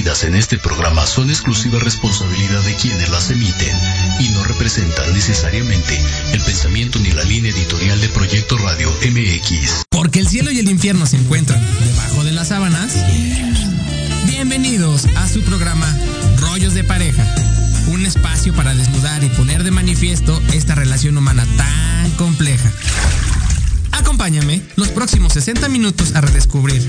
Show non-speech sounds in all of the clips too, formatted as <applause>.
en este programa son exclusiva responsabilidad de quienes las emiten y no representan necesariamente el pensamiento ni la línea editorial de Proyecto Radio MX. Porque el cielo y el infierno se encuentran debajo de las sábanas. Bienvenidos a su programa Rollos de Pareja. Un espacio para desnudar y poner de manifiesto esta relación humana tan compleja. Acompáñame los próximos 60 minutos a redescubrir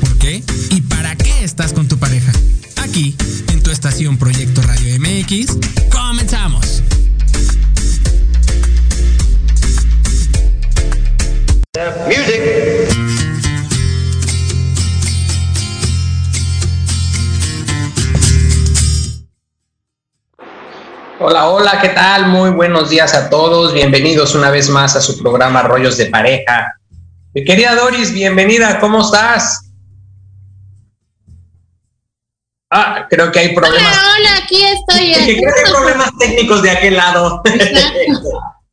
por qué y para qué estás con tu pareja. Aquí, en tu estación Proyecto Radio MX, comenzamos. Hola, hola, ¿qué tal? Muy buenos días a todos. Bienvenidos una vez más a su programa Rollos de Pareja. Mi querida Doris, bienvenida, ¿cómo estás? Ah, creo que hay problemas. Hola, hola, aquí estoy. creo que hay problemas técnicos de aquel lado.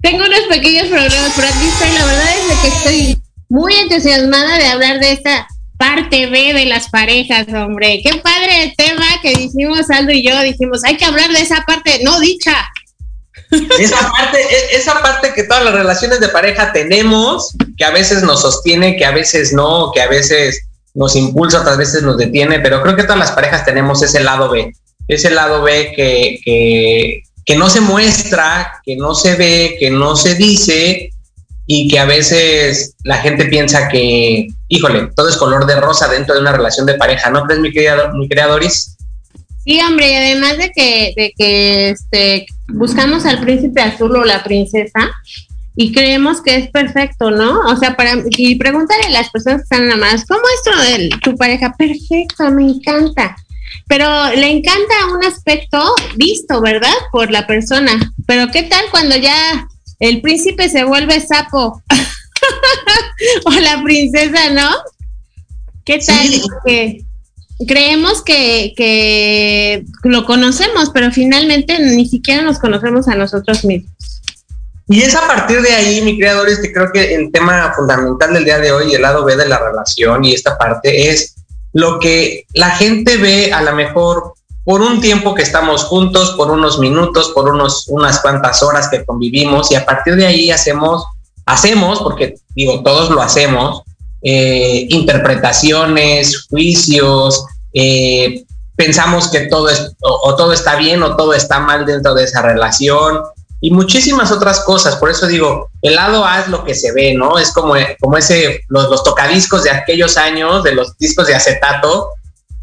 Tengo unos pequeños problemas, pero aquí estoy. La verdad es que estoy muy entusiasmada de hablar de esta parte B de las parejas, hombre. Qué padre el tema que dijimos Aldo y yo. Dijimos, hay que hablar de esa parte no dicha. Esa <laughs> parte, e, esa parte que todas las relaciones de pareja tenemos, que a veces nos sostiene, que a veces no, que a veces nos impulsa, otras veces nos detiene, pero creo que todas las parejas tenemos ese lado B, ese lado B que, que, que no se muestra, que no se ve, que no se dice, y que a veces la gente piensa que, híjole, todo es color de rosa dentro de una relación de pareja, ¿no crees, mi querida, mi querida Doris? Sí, hombre, y además de que, de que este, buscamos al príncipe azul o la princesa y creemos que es perfecto, ¿no? O sea, para y pregúntale a las personas que están más, ¿cómo es de tu pareja? Perfecto, me encanta. Pero le encanta un aspecto visto, ¿verdad? Por la persona. Pero ¿qué tal cuando ya el príncipe se vuelve sapo. <laughs> o la princesa, ¿no? ¿Qué tal? Que creemos que, que lo conocemos, pero finalmente ni siquiera nos conocemos a nosotros mismos. Y es a partir de ahí, mi creador, que creo que el tema fundamental del día de hoy, el lado B de la relación y esta parte, es lo que la gente ve a lo mejor por un tiempo que estamos juntos, por unos minutos, por unos, unas cuantas horas que convivimos y a partir de ahí hacemos, hacemos, porque digo, todos lo hacemos, eh, interpretaciones, juicios, eh, pensamos que todo es, o, todo está bien o todo está mal dentro de esa relación y muchísimas otras cosas. Por eso digo, el lado A es lo que se ve, ¿no? Es como, como ese, los, los tocadiscos de aquellos años, de los discos de acetato,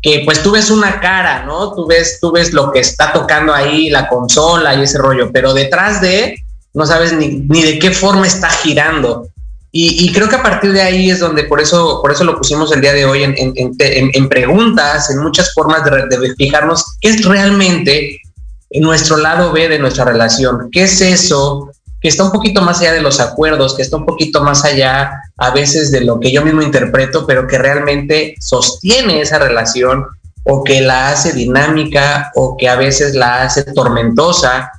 que pues tú ves una cara, ¿no? Tú ves, tú ves lo que está tocando ahí, la consola y ese rollo, pero detrás de, no sabes ni, de qué forma está girando. Y, creo que a partir de ahí es donde por eso, por eso lo pusimos el día de hoy en, preguntas, en muchas formas de, de, fijarnos qué es realmente nuestro lado B de nuestra relación, qué es eso que está un poquito más allá de los acuerdos, que está un poquito más allá a veces de lo que yo mismo interpreto, pero que realmente sostiene esa relación o que la hace dinámica o que a veces la hace tormentosa,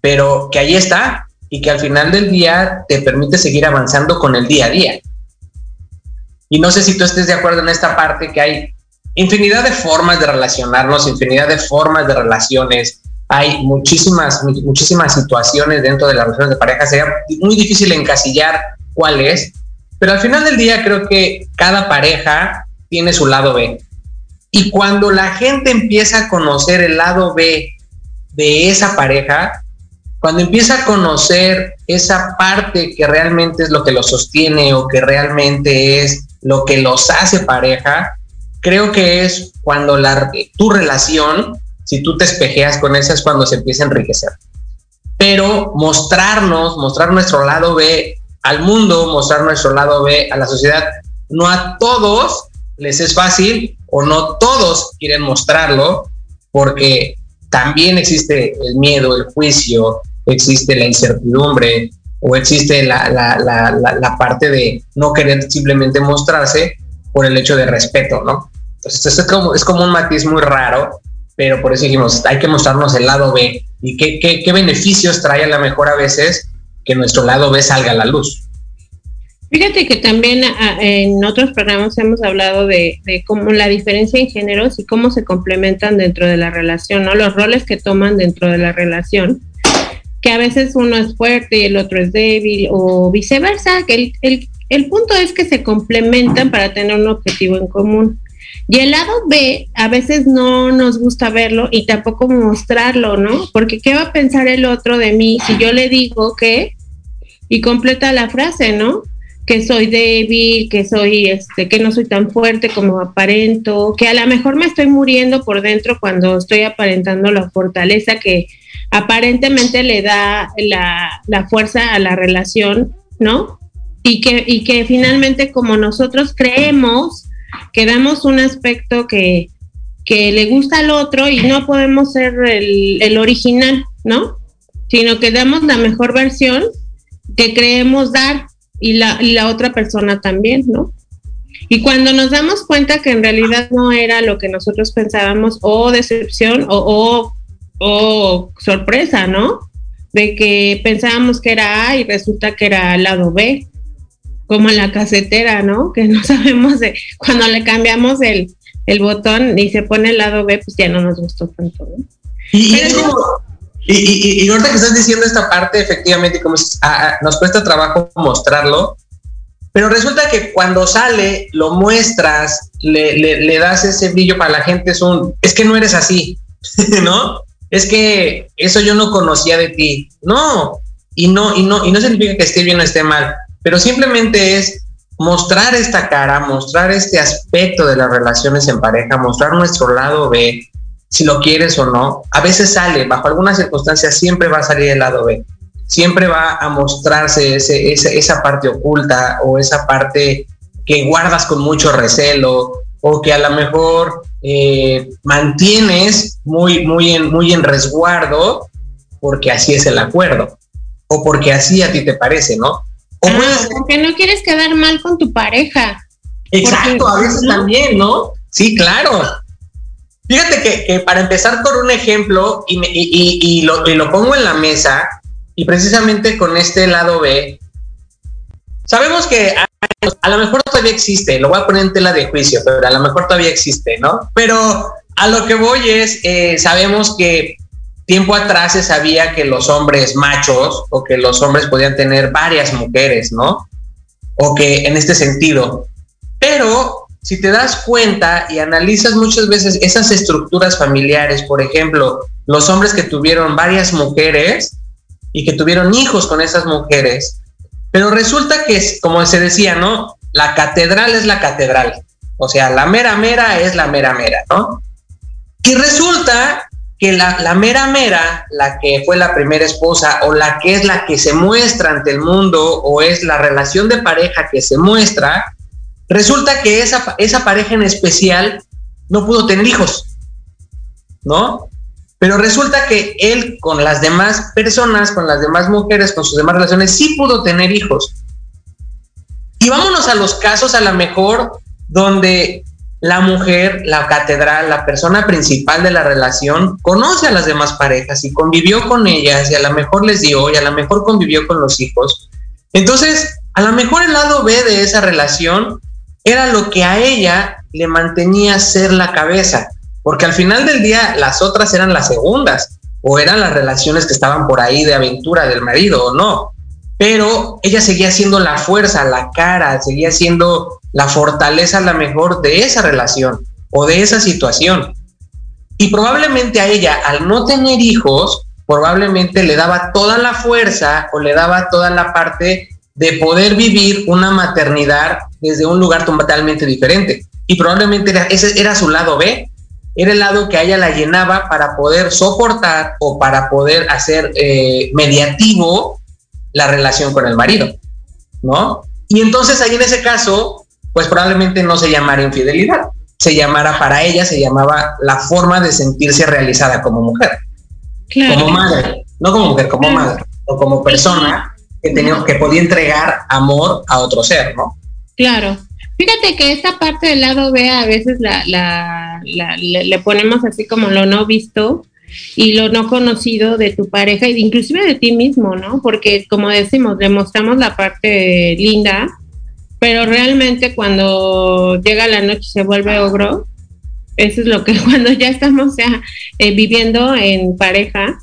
pero que ahí está y que al final del día te permite seguir avanzando con el día a día. Y no sé si tú estés de acuerdo en esta parte que hay infinidad de formas de relacionarnos, infinidad de formas de relaciones, hay muchísimas, muchísimas situaciones dentro de las relaciones de pareja, sería muy difícil encasillar cuál es, pero al final del día creo que cada pareja tiene su lado B. Y cuando la gente empieza a conocer el lado B de esa pareja, cuando empieza a conocer esa parte que realmente es lo que los sostiene o que realmente es lo que los hace pareja, creo que es cuando la, tu relación si tú te espejeas con eso es cuando se empieza a enriquecer. Pero mostrarnos, mostrar nuestro lado B al mundo, mostrar nuestro lado B a la sociedad, no a todos les es fácil o no todos quieren mostrarlo porque también existe el miedo, el juicio, existe la incertidumbre o existe la, la, la, parte de no querer simplemente mostrarse por el hecho de respeto, ¿no? Entonces, es como, es como un matiz muy raro pero por eso dijimos, hay que mostrarnos el lado B y qué, qué, qué beneficios trae a la mejor a veces que nuestro lado B salga a la luz. Fíjate que también ah, en otros programas hemos hablado de, de, cómo la diferencia en géneros y cómo se complementan dentro de la relación, ¿no? Los roles que toman dentro de la relación, que a veces uno es fuerte y el otro es débil o viceversa, que el, el, el punto es que se complementan para tener un objetivo en común. Y el lado B, a veces no nos gusta verlo y tampoco mostrarlo, ¿no? Porque ¿qué va a pensar el otro de mí si yo le digo que, y completa la frase, ¿no? que soy débil, que soy este, que no soy tan fuerte como aparento, que a lo mejor me estoy muriendo por dentro cuando estoy aparentando la fortaleza que aparentemente le da la, la fuerza a la relación, ¿no? Y que, y que finalmente como nosotros creemos que damos un aspecto que, que le gusta al otro y no podemos ser el, el original, ¿no? Sino que damos la mejor versión que creemos dar y la, la otra persona también, ¿no? Y cuando nos damos cuenta que en realidad no era lo que nosotros pensábamos, o decepción, o, o, sorpresa, ¿no? De que pensábamos que era A y resulta que era lado B, como en la casetera, ¿no? Que no <laughs> sabemos de, cuando le cambiamos el, el botón y se pone el lado B, pues ya no nos gustó tanto, ¿no? Y, y, y, ahorita que estás diciendo esta parte, efectivamente, como ah, ah, nos cuesta trabajo mostrarlo, pero resulta que cuando sale, lo muestras, le, le, das ese brillo para la gente, es un, es que no eres así, <laughs> ¿no? Es que eso yo no conocía de ti. No, y no, y no, y no significa que esté bien o esté mal, pero simplemente es mostrar esta cara, mostrar este aspecto de las relaciones en pareja, mostrar nuestro lado B, si lo quieres o no, a veces sale, bajo algunas circunstancias siempre va a salir el lado B, siempre va a mostrarse esa parte oculta o esa parte que guardas con mucho recelo o que a lo mejor eh, mantienes muy, muy, en, muy en resguardo porque así es el acuerdo o porque así a ti te parece, ¿no? O ah, porque no quieres quedar mal con tu pareja. Exacto, a veces también, ¿no? Sí, claro. Fíjate que, para empezar con un ejemplo, y, lo, lo, pongo en la mesa, y precisamente con este lado B, sabemos que a, lo mejor todavía existe, lo voy a poner en tela de juicio, pero a lo mejor todavía existe, ¿no? Pero a lo que voy es, eh, sabemos que tiempo atrás se sabía que los hombres machos o que los hombres podían tener varias mujeres, ¿no? O que en este sentido. Pero si te das cuenta y analizas muchas veces esas estructuras familiares, por ejemplo, los hombres que tuvieron varias mujeres y que tuvieron hijos con esas mujeres, pero resulta que, como se decía, ¿no? La catedral es la catedral, o sea, la mera mera es la mera mera, ¿no? Y resulta que la, la, mera mera, la que fue la primera esposa o la que es la que se muestra ante el mundo o es la relación de pareja que se muestra, Resulta que esa, esa pareja en especial no pudo tener hijos, ¿no? Pero resulta que él con las demás personas, con las demás mujeres, con sus demás relaciones, sí pudo tener hijos. Y vámonos a los casos a lo mejor donde la mujer, la catedral, la persona principal de la relación, conoce a las demás parejas y convivió con ellas y a lo mejor les dio y a lo mejor convivió con los hijos. Entonces, a lo mejor el lado B de esa relación era lo que a ella le mantenía ser la cabeza, porque al final del día las otras eran las segundas, o eran las relaciones que estaban por ahí de aventura del marido o no, pero ella seguía siendo la fuerza, la cara, seguía siendo la fortaleza la mejor de esa relación o de esa situación. Y probablemente a ella, al no tener hijos, probablemente le daba toda la fuerza o le daba toda la parte de poder vivir una maternidad desde un lugar totalmente diferente. Y probablemente ese era su lado B, era el lado que a ella la llenaba para poder soportar o para poder hacer eh, mediativo la relación con el marido, ¿no? Y entonces ahí en ese caso, pues probablemente no se llamara infidelidad, se llamara para ella, se llamaba la forma de sentirse realizada como mujer, como madre, no como mujer, como madre, o como persona que, que podía entregar amor a otro ser, ¿no? Claro. Fíjate que esta parte del lado B a veces la, la, le, ponemos así como lo no visto y lo no conocido de tu pareja, e inclusive de ti mismo, ¿no? Porque como decimos, le mostramos la parte linda pero realmente cuando llega la noche se vuelve ogro. Eso es lo que <laughs> cuando ya estamos eh, viviendo en pareja,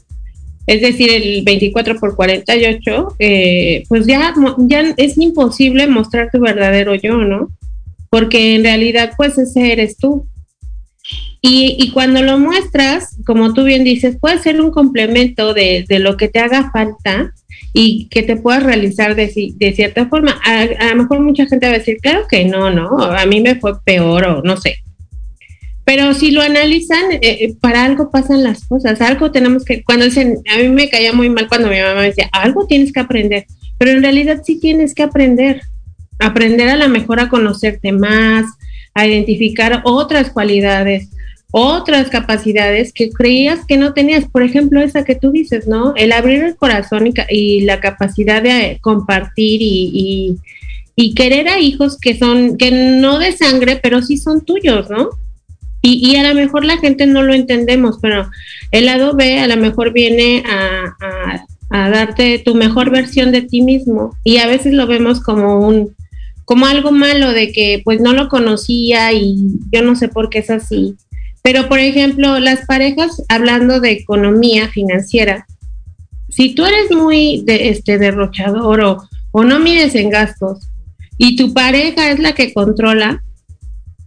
es decir, el 24 por 48, eh, pues ya, ya es imposible mostrar tu verdadero yo, ¿no? Porque en realidad, pues ese eres tú. Y, y, cuando lo muestras, como tú bien dices, puede ser un complemento de, de lo que te haga falta y que te puedas realizar de, de cierta forma. A, a, lo mejor mucha gente va a decir, claro que no, no, a mí me fue peor o no sé. Pero si lo analizan, eh, eh, para algo pasan las cosas, algo tenemos que, cuando dicen, a mí me caía muy mal cuando mi mamá me decía, algo tienes que aprender, pero en realidad sí tienes que aprender, aprender a la mejor a conocerte más, a identificar otras cualidades, otras capacidades que creías que no tenías. Por ejemplo, esa que tú dices, ¿no? El abrir el corazón y, y la capacidad de compartir y, querer a hijos que son, que no de sangre, pero sí son tuyos, ¿no? Y, a lo mejor la gente no lo entendemos, pero el lado B a lo mejor viene a, a, darte tu mejor versión de ti mismo y a veces lo vemos como un como algo malo de que pues no lo conocía y yo no sé por qué es así. Pero por ejemplo, las parejas hablando de economía financiera, si tú eres muy de, este derrochador o, o no mides en gastos y tu pareja es la que controla,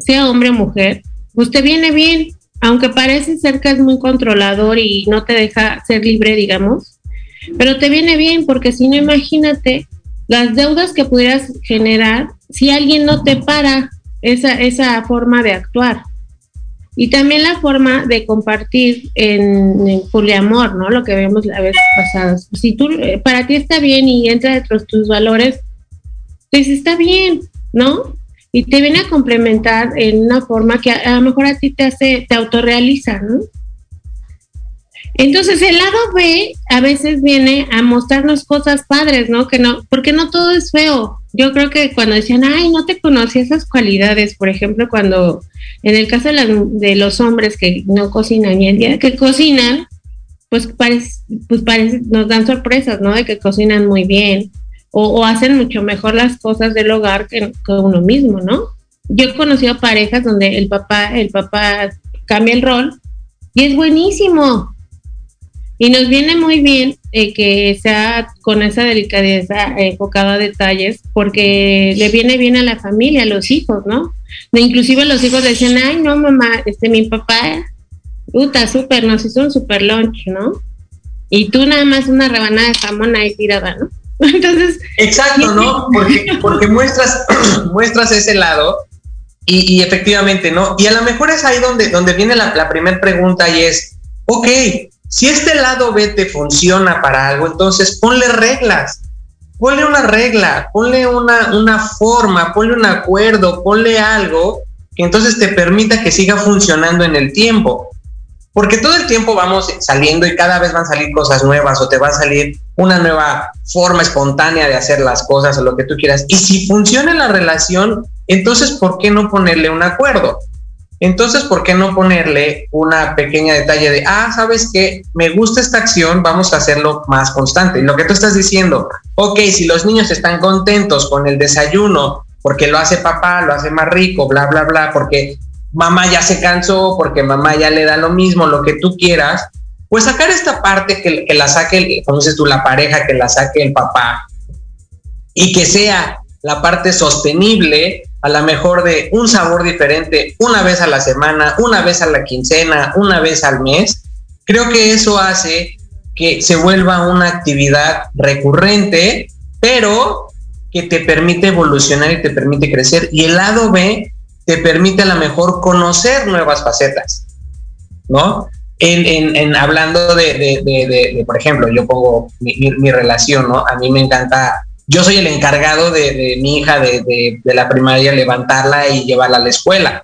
sea hombre o mujer, pues te viene bien, aunque parece ser que es muy controlador y no te deja ser libre, digamos, pero te viene bien porque si no, imagínate las deudas que pudieras generar si alguien no te para esa, esa forma de actuar. Y también la forma de compartir en, en poliamor, ¿no? Lo que vemos la vez pasada. Si tú, para ti está bien y entra dentro de tus valores, pues está bien, ¿no? y te viene a complementar en una forma que a, lo mejor a te hace, te autorrealiza, ¿no? Entonces el lado B a veces viene a mostrarnos cosas padres, ¿no? Que no, porque no todo es feo. Yo creo que cuando decían, ay, no te conocí esas cualidades, por ejemplo, cuando en el caso de, los hombres que no cocinan y el día que cocinan, pues parece, pues parece, nos dan sorpresas, ¿no? De que cocinan muy bien, o, hacen mucho mejor las cosas del hogar que, que, uno mismo, ¿no? Yo he conocido parejas donde el papá, el papá cambia el rol y es buenísimo. Y nos viene muy bien eh, que sea con esa delicadeza eh, enfocada a detalles, porque le viene bien a la familia, a los hijos, ¿no? De inclusive los hijos decían, ay, no, mamá, este, mi papá, puta, súper, nos hizo un super lunch, ¿no? Y tú nada más una rebanada de jamón ahí tirada, ¿no? <laughs> Entonces. Exacto, ¿no? Porque, porque muestras, <clears throat> muestras ese lado y, y, efectivamente, ¿no? Y a lo mejor es ahí donde, donde viene la, la primera pregunta y es, ok, si este lado B te funciona para algo, entonces ponle reglas. Ponle una regla, ponle una, una forma, ponle un acuerdo, ponle algo que entonces te permita que siga funcionando en el tiempo. Porque todo el tiempo vamos saliendo y cada vez van a salir cosas nuevas o te va a salir una nueva forma espontánea de hacer las cosas o lo que tú quieras. Y si funciona la relación, entonces, ¿por qué no ponerle un acuerdo? Entonces, ¿por qué no ponerle una pequeña detalle de, ah, sabes que me gusta esta acción, vamos a hacerlo más constante? Lo que tú estás diciendo, ok, si los niños están contentos con el desayuno, porque lo hace papá, lo hace más rico, bla, bla, bla, porque mamá ya se cansó, porque mamá ya le da lo mismo, lo que tú quieras, pues sacar esta parte que, que la saque, como dices tú, la pareja, que la saque el papá, y que sea la parte sostenible, a lo mejor de un sabor diferente una vez a la semana, una vez a la quincena, una vez al mes, creo que eso hace que se vuelva una actividad recurrente, pero que te permite evolucionar y te permite crecer. Y el lado B te permite a lo mejor conocer nuevas facetas, ¿no? En, en, hablando de, de, de, de, por ejemplo, yo pongo mi, mi, relación, ¿no? A mí me encanta, yo soy el encargado de, mi hija de, la primaria, levantarla y llevarla a la escuela.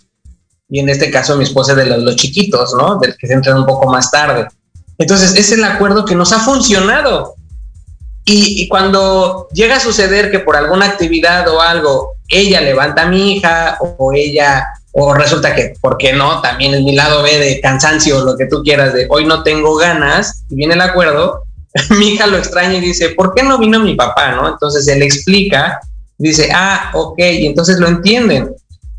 Y en este caso mi esposa de los, chiquitos, ¿no? Del que se entran un poco más tarde. Entonces, es el acuerdo que nos ha funcionado. Y, cuando llega a suceder que por alguna actividad o algo ella levanta a mi hija o, o ella o resulta que, ¿por qué no? También es mi lado B de cansancio, lo que tú quieras, de hoy no tengo ganas, y viene el acuerdo, <laughs> mi hija lo extraña y dice, ¿por qué no vino mi papá? ¿no? Entonces él explica Dice, ah, ok, y entonces lo entienden.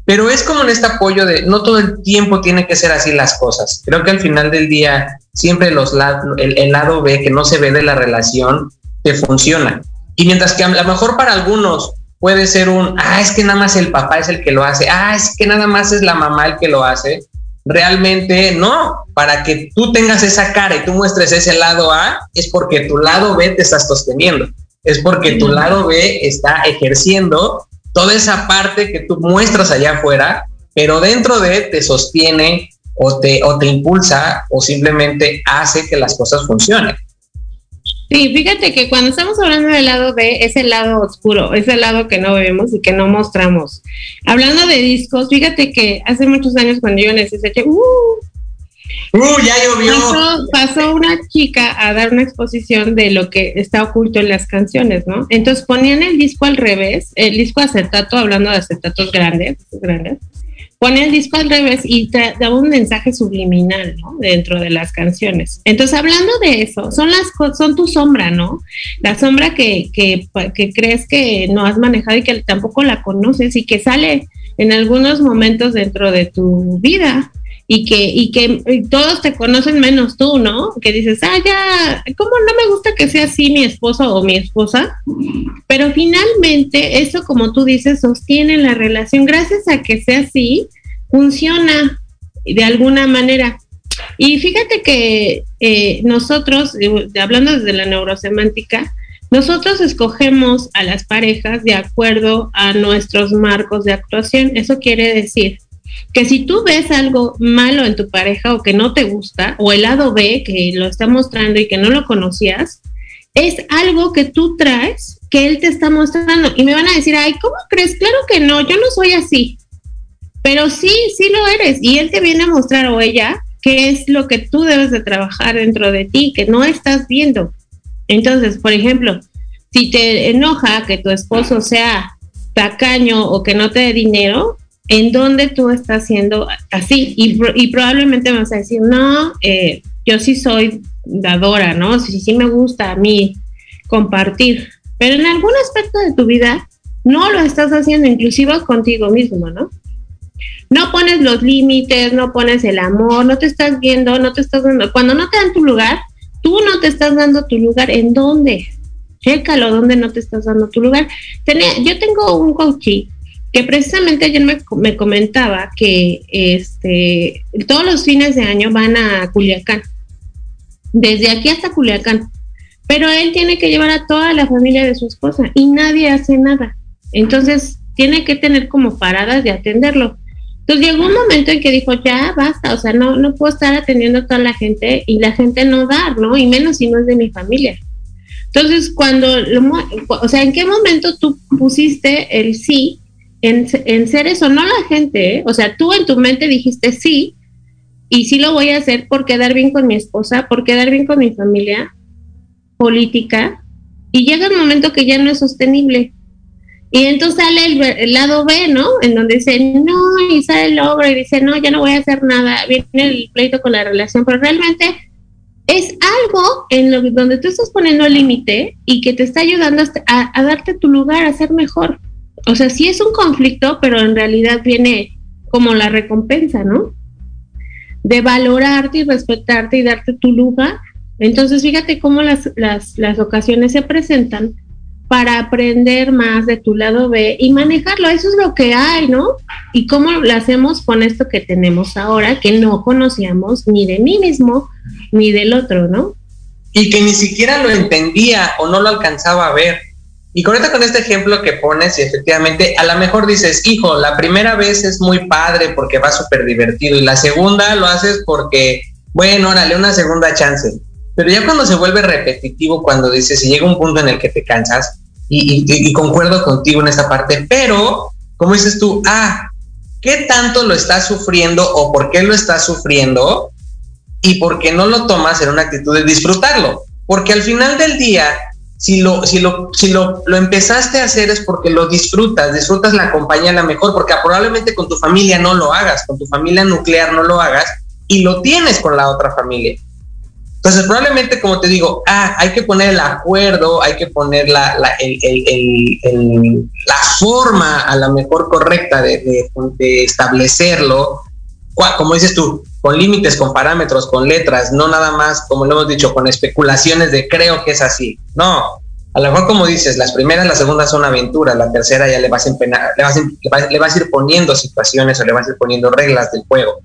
Pero es como en este apoyo de no todo el tiempo tiene que ser así las cosas. Creo que al final del día siempre los el, el lado B que no se ve de la relación te funciona. Y mientras que a lo mejor para algunos puede ser un, ah, es que nada más el papá es el que lo hace, ah, es que nada más es la mamá el que lo hace. Realmente no, para que tú tengas esa cara y tú muestres ese lado A, es porque tu lado B te está sosteniendo, es porque tu lado B está ejerciendo toda esa parte que tú muestras allá afuera, pero dentro de te sostiene o te, o te impulsa o simplemente hace que las cosas funcionen. Sí, fíjate que cuando estamos hablando del lado B, es el lado oscuro, es el lado que no vemos y que no mostramos. Hablando de discos, fíjate que hace muchos años cuando yo en el ¡uh! ¡Uh, ya llovió! Pasó, pasó, una chica a dar una exposición de lo que está oculto en las canciones, ¿no? Entonces ponían el disco al revés, el disco acetato, hablando de acetatos grandes, grandes pone el disco al revés y te da un mensaje subliminal, ¿no? Dentro de las canciones. Entonces, hablando de eso, son las son tu sombra, ¿no? La sombra que, que, que crees que no has manejado y que tampoco la conoces y que sale en algunos momentos dentro de tu vida y que, y que todos te conocen menos tú, ¿no? Que dices, ah, ya, ¿cómo no me gusta que sea así mi esposo o mi esposa? Pero finalmente, eso como tú dices, sostiene la relación. Gracias a que sea así, funciona de alguna manera. Y fíjate que eh, nosotros, hablando desde la neurosemántica, nosotros escogemos a las parejas de acuerdo a nuestros marcos de actuación. Eso quiere decir que si tú ves algo malo en tu pareja o que no te gusta, o el lado B que lo está mostrando y que no lo conocías, es algo que tú traes que él te está mostrando. Y me van a decir, ay, ¿cómo crees? Claro que no, yo no soy así. Pero sí, sí lo eres. Y él te viene a mostrar o ella qué es lo que tú debes de trabajar dentro de ti, que no estás viendo. Entonces, por ejemplo, si te enoja que tu esposo sea tacaño o que no te dé dinero, en dónde tú estás siendo así. Y, probablemente me vas a decir, no, eh, yo sí soy dadora, ¿no? Sí, sí me gusta a mí compartir. Pero en algún aspecto de tu vida no lo estás haciendo, inclusive contigo mismo, ¿no? No pones los límites, no pones el amor, no te estás viendo, no te estás dando. Cuando no te dan tu lugar, tú no te estás dando tu lugar. ¿En dónde? Chécalo, ¿dónde no te estás dando tu lugar? Tenía, yo tengo un coaching que precisamente ayer me, comentaba que este, todos los fines de año van a Culiacán, desde aquí hasta Culiacán, pero él tiene que llevar a toda la familia de su esposa y nadie hace nada. Entonces tiene que tener como paradas de atenderlo. Entonces llegó un momento en que dijo, ya basta, o sea, no, no puedo estar atendiendo a toda la gente y la gente no dar, ¿no? Y menos si no es de mi familia. Entonces, cuando, o sea, ¿en qué momento tú pusiste el sí en, ser eso, no la gente, ¿eh? o sea, tú en tu mente dijiste sí, y sí lo voy a hacer por quedar bien con mi esposa, por quedar bien con mi familia política, y llega el momento que ya no es sostenible. Y entonces sale el, lado B, ¿no? En donde dice, no, y sale el ogro y dice, no, ya no voy a hacer nada, viene el pleito con la relación, pero realmente es algo en lo donde tú estás poniendo el límite y que te está ayudando a darte tu lugar, a ser mejor o sea, sí es un conflicto, pero en realidad viene como la recompensa, ¿no? De valorarte y respetarte y darte tu lugar. Entonces, fíjate cómo las, las, las ocasiones se presentan para aprender más de tu lado B y manejarlo. Eso es lo que hay, ¿no? Y cómo lo hacemos con esto que tenemos ahora, que no conocíamos ni de mí mismo ni del otro, ¿no? Y que ni siquiera lo entendía o no lo alcanzaba a ver. Y conecta con este ejemplo que pones y efectivamente a lo mejor dices, hijo, la primera vez es muy padre porque va súper divertido y la segunda lo haces porque, bueno, órale, una segunda chance. Pero ya cuando se vuelve repetitivo, cuando dices, y llega un punto en el que te cansas, y, y concuerdo contigo en esta parte, pero, como dices tú, ah, ¿qué tanto lo estás sufriendo o por qué lo estás sufriendo? Y por qué no lo tomas en una actitud de disfrutarlo. Porque al final del día, si lo, si lo, si lo, lo, empezaste a hacer es porque lo disfrutas, disfrutas la compañía la mejor, porque probablemente con tu familia no lo hagas, con tu familia nuclear no lo hagas y lo tienes con la otra familia. Entonces, probablemente, como te digo, ah, hay que poner el acuerdo, hay que poner la, la, la forma a la mejor correcta de, de, establecerlo, como dices tú, con límites, con parámetros, con letras, no nada más, como lo hemos dicho, con especulaciones de creo que es así. No, a lo mejor como dices, las primeras, las segundas son aventuras, la tercera ya le vas a empenar, le vas, a ir poniendo situaciones o le vas a ir poniendo reglas del juego.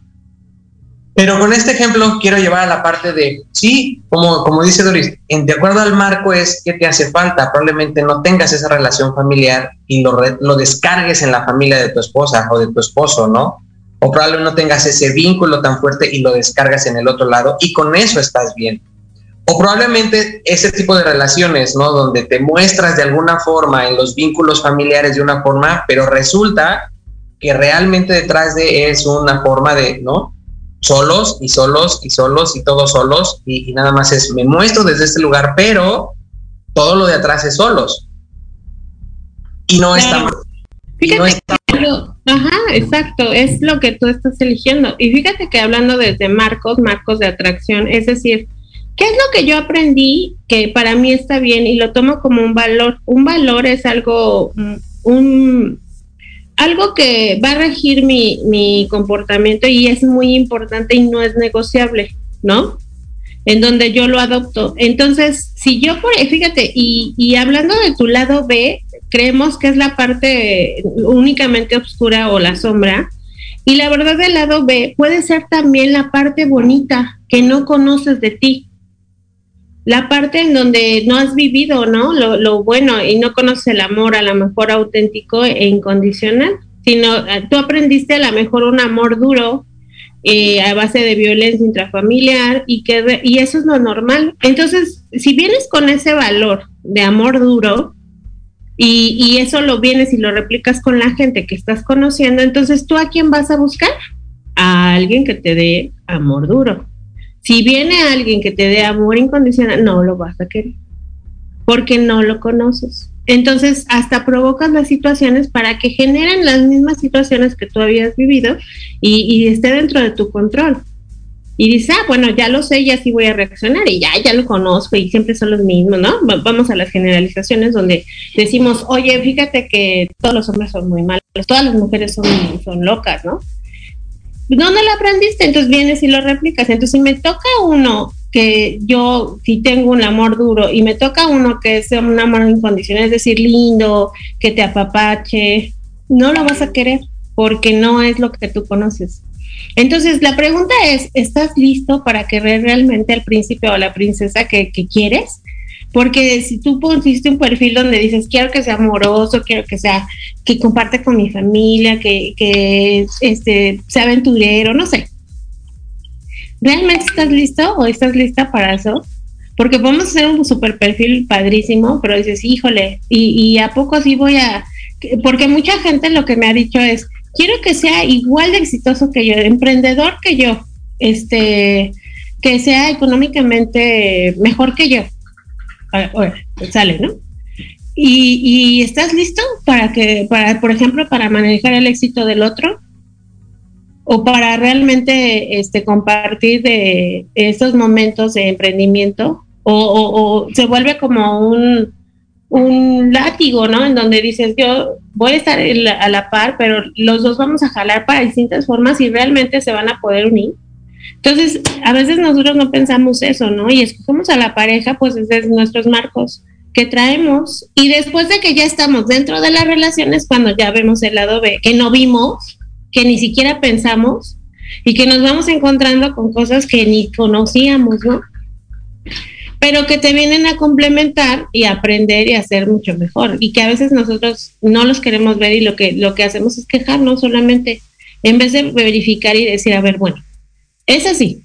Pero con este ejemplo quiero llevar a la parte de, sí, como, como dice Doris, en, de acuerdo al marco es que te hace falta, probablemente no tengas esa relación familiar y lo descargues en la familia de tu esposa o de tu esposo, ¿no? O probablemente no tengas ese vínculo tan fuerte y lo descargas en el otro lado y con eso estás bien. O probablemente ese tipo de relaciones, ¿no? Donde te muestras de alguna forma en los vínculos familiares de una forma, pero resulta que realmente detrás de es una forma de, ¿no? solos y solos y solos y todos solos y, nada más es, me muestro desde este lugar, pero todo lo de atrás es solos. Y no está Fíjate ajá, exacto, es lo que tú estás eligiendo. Y fíjate que hablando desde marcos, marcos de atracción, es decir, ¿qué es lo que yo aprendí que para mí está bien y lo tomo como un valor? Un valor es algo, mm, un, algo que va a regir mi, mi comportamiento y es muy importante y no es negociable, ¿no? En donde yo lo adopto. Entonces, si yo, por, fíjate, y, y hablando de tu lado B, creemos que es la parte únicamente oscura o la sombra, y la verdad del lado B puede ser también la parte bonita que no conoces de ti la parte en donde no has vivido, ¿no? Lo, bueno y no conoces el amor a lo mejor auténtico e incondicional, sino ah, tú aprendiste a lo mejor un amor duro eh, a base de violencia intrafamiliar y que y eso es lo normal. Entonces, si vienes con ese valor de amor duro y, y eso lo vienes y lo replicas con la gente que estás conociendo, entonces tú a quién vas a buscar? A alguien que te dé amor duro si viene alguien que te dé amor incondicional, no lo vas a querer, porque no lo conoces. Entonces, hasta provocas las situaciones para que generen las mismas situaciones que tú habías vivido y, esté dentro de tu control. Y dices, ah, bueno, ya lo sé, ya sí voy a reaccionar y ya, ya lo conozco y siempre son los mismos, ¿no? Vamos a las generalizaciones donde decimos, oye, fíjate que todos los hombres son muy malos, todas las mujeres son, son locas, ¿no? ¿dónde lo aprendiste? Entonces vienes y lo replicas. Entonces, si me toca uno que yo si tengo un amor duro y me toca uno que es un amor incondicional, es decir, lindo, que te apapache, no lo vas a querer porque no es lo que tú conoces. Entonces, la pregunta es, ¿estás listo para querer realmente al príncipe o a la princesa que, quieres? Porque si tú pusiste un perfil donde dices, quiero que sea amoroso, quiero que sea, que comparte con mi familia, que, que este, sea aventurero, no sé. ¿Realmente estás listo o estás lista para eso? Porque podemos hacer un super perfil padrísimo, pero dices, híjole, y, y a poco así voy a... Porque mucha gente lo que me ha dicho es, quiero que sea igual de exitoso que yo, emprendedor que yo, este, que sea económicamente mejor que yo. Sale, ¿no? Y, estás listo para que, para, por ejemplo, para manejar el éxito del otro o para realmente este, compartir de esos momentos de emprendimiento o, se vuelve como un, un látigo, ¿no? En donde dices, yo voy a estar a la par, pero los dos vamos a jalar para distintas formas y realmente se van a poder unir. Entonces, a veces nosotros no pensamos eso, ¿no? Y escogemos a la pareja, pues desde nuestros marcos que traemos. Y después de que ya estamos dentro de las relaciones, cuando ya vemos el lado B, que no vimos, que ni siquiera pensamos, y que nos vamos encontrando con cosas que ni conocíamos, ¿no? Pero que te vienen a complementar y aprender y hacer mucho mejor. Y que a veces nosotros no los queremos ver y lo que, lo que hacemos es quejarnos solamente, en vez de verificar y decir, a ver, bueno, es así.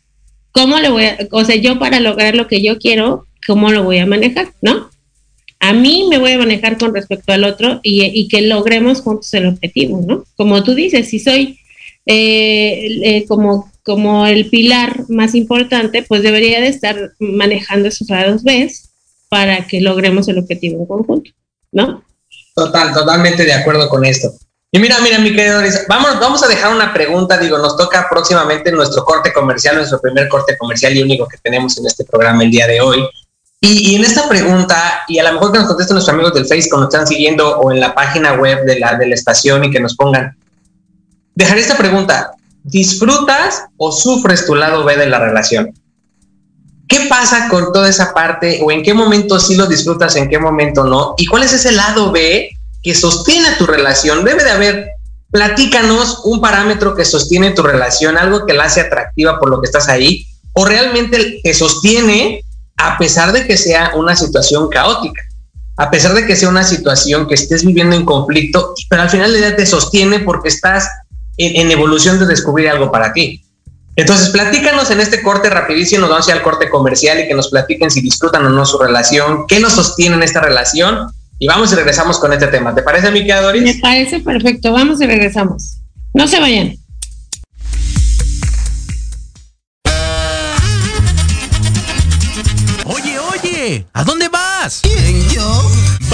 ¿Cómo lo voy a, o sea, yo para lograr lo que yo quiero, cómo lo voy a manejar, ¿no? A mí me voy a manejar con respecto al otro y, que logremos juntos el objetivo, ¿no? Como tú dices, si soy eh, eh, como, como el pilar más importante, pues debería de estar manejando esos lados B para que logremos el objetivo en conjunto, ¿no? Total, totalmente de acuerdo con esto. Y mira, mira, mi querido vamos, vamos a dejar una pregunta, digo, nos toca próximamente nuestro corte comercial, nuestro primer corte comercial y único que tenemos en este programa el día de hoy. Y, en esta pregunta, y a lo mejor que nos contesten nuestros amigos del Face, que nos están siguiendo o en la página web de la, de la estación y que nos pongan, dejaré esta pregunta, ¿disfrutas o sufres tu lado B de la relación? ¿Qué pasa con toda esa parte o en qué momento sí lo disfrutas, en qué momento no? ¿Y cuál es ese lado B que sostiene tu relación. Debe de haber, platícanos un parámetro que sostiene tu relación, algo que la hace atractiva por lo que estás ahí, o realmente te sostiene a pesar de que sea una situación caótica, a pesar de que sea una situación que estés viviendo en conflicto, pero al final de día te sostiene porque estás en, en evolución de descubrir algo para ti. Entonces, platícanos en este corte rapidísimo, nos vamos a ir al corte comercial y que nos platiquen si disfrutan o no su relación, qué nos sostiene en esta relación y vamos y regresamos con este tema. ¿Te parece, mi Doris? Me parece perfecto. Vamos y regresamos. No se vayan. Oye, oye, ¿a dónde vas? ¿Quién, yo?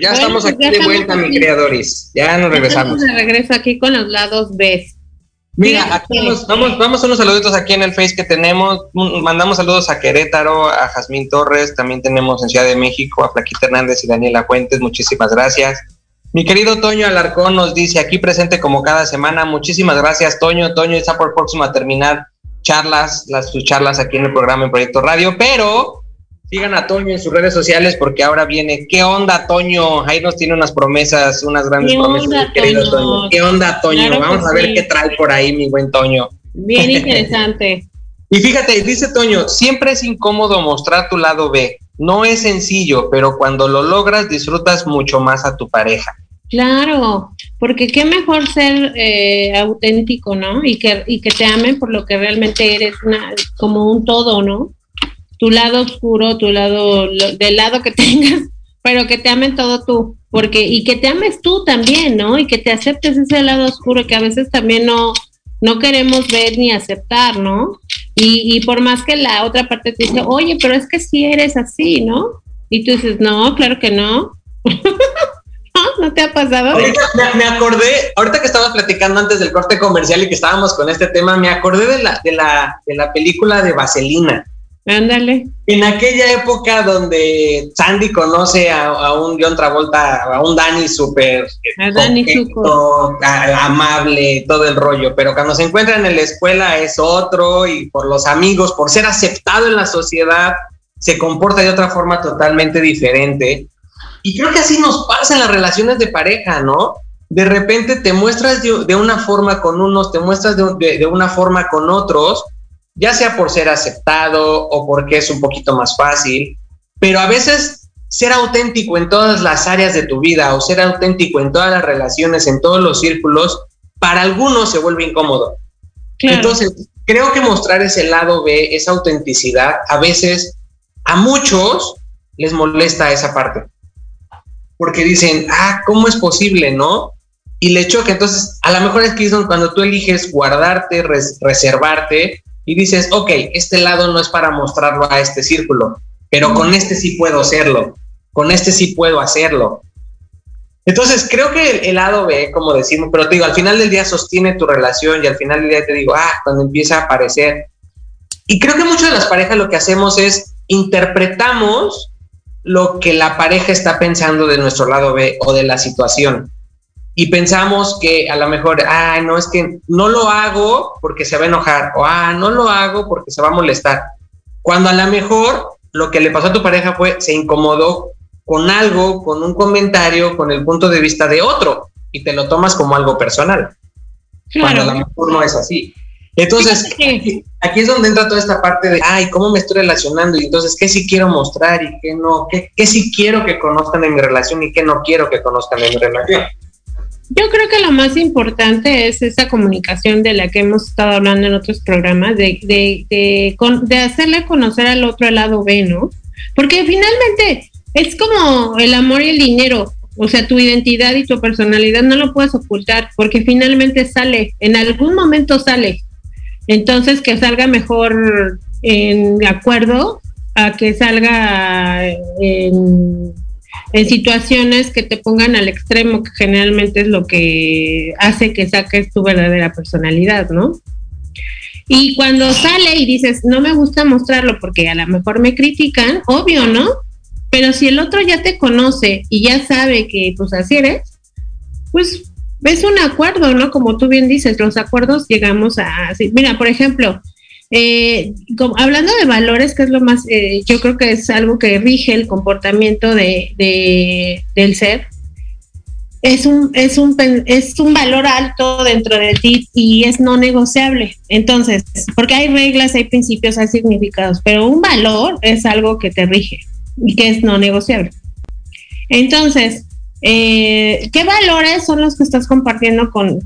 Ya estamos pues aquí de vuelta, mi creadores. Ya nos regresamos. De regreso aquí con los lados B. Mira, aquí vamos, vamos, vamos a unos saluditos aquí en el Face que tenemos. Mandamos saludos a Querétaro, a Jazmín Torres, también tenemos en Ciudad de México a Flaquita Hernández y Daniela Fuentes. Muchísimas gracias. Mi querido Toño Alarcón nos dice aquí presente como cada semana. Muchísimas gracias, Toño. Toño está por próximo a terminar charlas, las sus charlas aquí en el programa en Proyecto Radio, pero Sigan a Toño en sus redes sociales porque ahora viene. ¿Qué onda, Toño? Ahí nos tiene unas promesas, unas grandes promesas, querido Toño? ¿Qué onda, Toño? Vamos a ver qué trae por ahí, mi buen Toño. Bien <laughs> interesante. y fíjate, dice Toño, siempre es incómodo mostrar tu lado B. No es sencillo, pero cuando lo logras disfrutas mucho más a tu pareja. Claro, porque qué mejor ser eh, auténtico, ¿no? Y que, y que te amen por lo que realmente eres, una, como un todo, ¿no? Tu lado oscuro, tu lado, del lado que <laughs> tengas, pero que te amen todo tú, porque, y que te ames tú también, ¿no? Y que te aceptes ese lado oscuro que a veces también no, no queremos ver ni aceptar, ¿no? Y, y por más que la otra parte te dice, oye, pero es que si eres así, ¿no? Y tú dices, no, claro que no. <laughs> ¿No te ha pasado? me, acordé, ahorita que estabas platicando antes del corte comercial y que estábamos con este tema, me acordé de la, de la, de la película de Vaselina. Ándale. En aquella época donde Sandy conoce a, un John Travolta, a un Danny súper amable, todo el rollo, pero cuando se encuentran en la escuela es otro y por los amigos, por ser aceptado en la sociedad, se comporta de otra forma totalmente diferente. Y creo que así nos pasa en las relaciones de pareja, ¿no? De repente te muestras de, una forma con unos, te muestras de, una forma con otros, ya sea por ser aceptado o porque es un poquito más fácil, pero a veces ser auténtico en todas las áreas de tu vida o ser auténtico en todas las relaciones, en todos los círculos, para algunos se vuelve incómodo. Entonces, creo que mostrar ese lado B, esa autenticidad, a veces a muchos les molesta esa parte porque dicen, ah, ¿cómo es posible, no? Y le choca. Entonces, a lo mejor es que cuando tú eliges guardarte, reservarte y dices, ok, este lado no es para mostrarlo a este círculo, pero con este sí puedo hacerlo, con este sí puedo hacerlo. Entonces, creo que el, lado B, como decimos, pero te digo, al final del día sostiene tu relación y al final del día te digo, ah, cuando empieza a aparecer. Y creo que muchas de las parejas lo que hacemos es interpretamos lo que la pareja está pensando de nuestro lado B o de la situación. Y pensamos que a lo mejor, ah, no, es que no lo hago porque se va a enojar, o ah, no lo hago porque se va a molestar. Cuando a lo mejor lo que le pasó a tu pareja fue, se incomodó con algo, con un comentario, con el punto de vista de otro, y te lo tomas como algo personal. Cuando a lo mejor no es así. Entonces, aquí, es donde entra toda esta parte de, ay, ¿cómo me estoy relacionando? Y entonces, ¿qué sí quiero mostrar y qué no? ¿Qué, qué sí quiero que conozcan de mi relación y qué no quiero que conozcan de mi relación? Yo creo que lo más importante es esa comunicación de la que hemos estado hablando en otros programas, de, de, de, de hacerle conocer al otro lado B, ¿no? Porque finalmente es como el amor y el dinero. O sea, tu identidad y tu personalidad no lo puedes ocultar porque finalmente sale, en algún momento sale. Entonces, que salga mejor en acuerdo a que salga en, situaciones que te pongan al extremo, que generalmente es lo que hace que saques tu verdadera personalidad, ¿no? Y cuando sale y dices, no me gusta mostrarlo porque a lo mejor me critican, obvio, ¿no? Pero si el otro ya te conoce y ya sabe que pues así eres, pues es un acuerdo, ¿no? Como tú bien dices, los acuerdos llegamos a... Mira, por ejemplo, eh, hablando de valores, que es lo más, eh, yo creo que es algo que rige el comportamiento de, del ser, es un, es, un, es un valor alto dentro de ti y es no negociable. Entonces, porque hay reglas, hay principios, hay significados, pero un valor es algo que te rige y que es no negociable. Entonces, eh, ¿qué valores son los que estás compartiendo con,